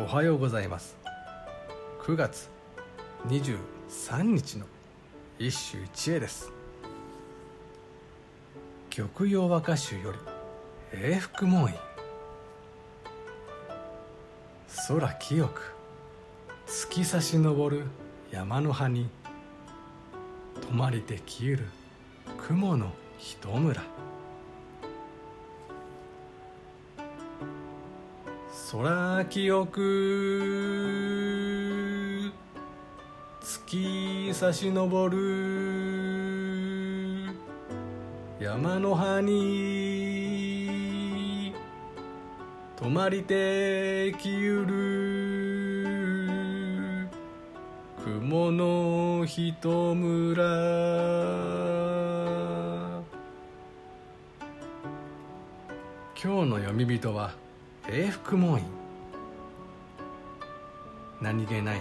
おはようございます。9月23日の一首一会です。玉葉和歌集より永福門院空清く月差し昇る山の葉に泊まりて消える雲の一村。空清く月差し昇る。山の葉に。泊まりてきゆる。雲の一村。今日の読み人は永福門院何気ない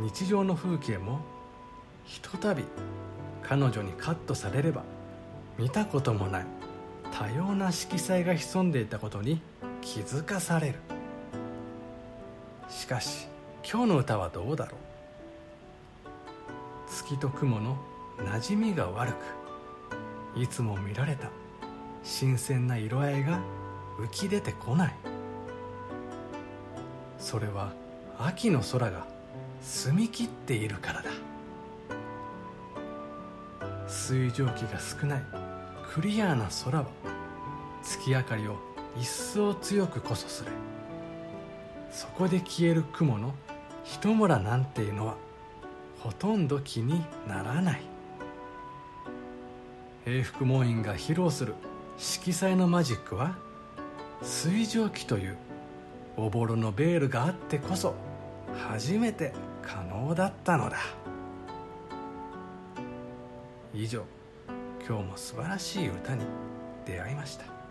日常の風景もひとたび彼女にカットされれば見たこともない多様な色彩が潜んでいたことに気づかされる。しかし今日の歌はどうだろう。月と雲の馴染みが悪くいつも見られた新鮮な色合いが浮き出てこない。それは秋の空が澄み切っているからだ。水蒸気が少ないクリアな空は月明かりを一層強くこそすれそこで消える雲の一村なんていうのはほとんど気にならない。永福門院が披露する色彩のマジックは水蒸気というおぼろのベールがあってこそ初めて可能だったのだ。以上今日も素晴らしい歌に出会いました。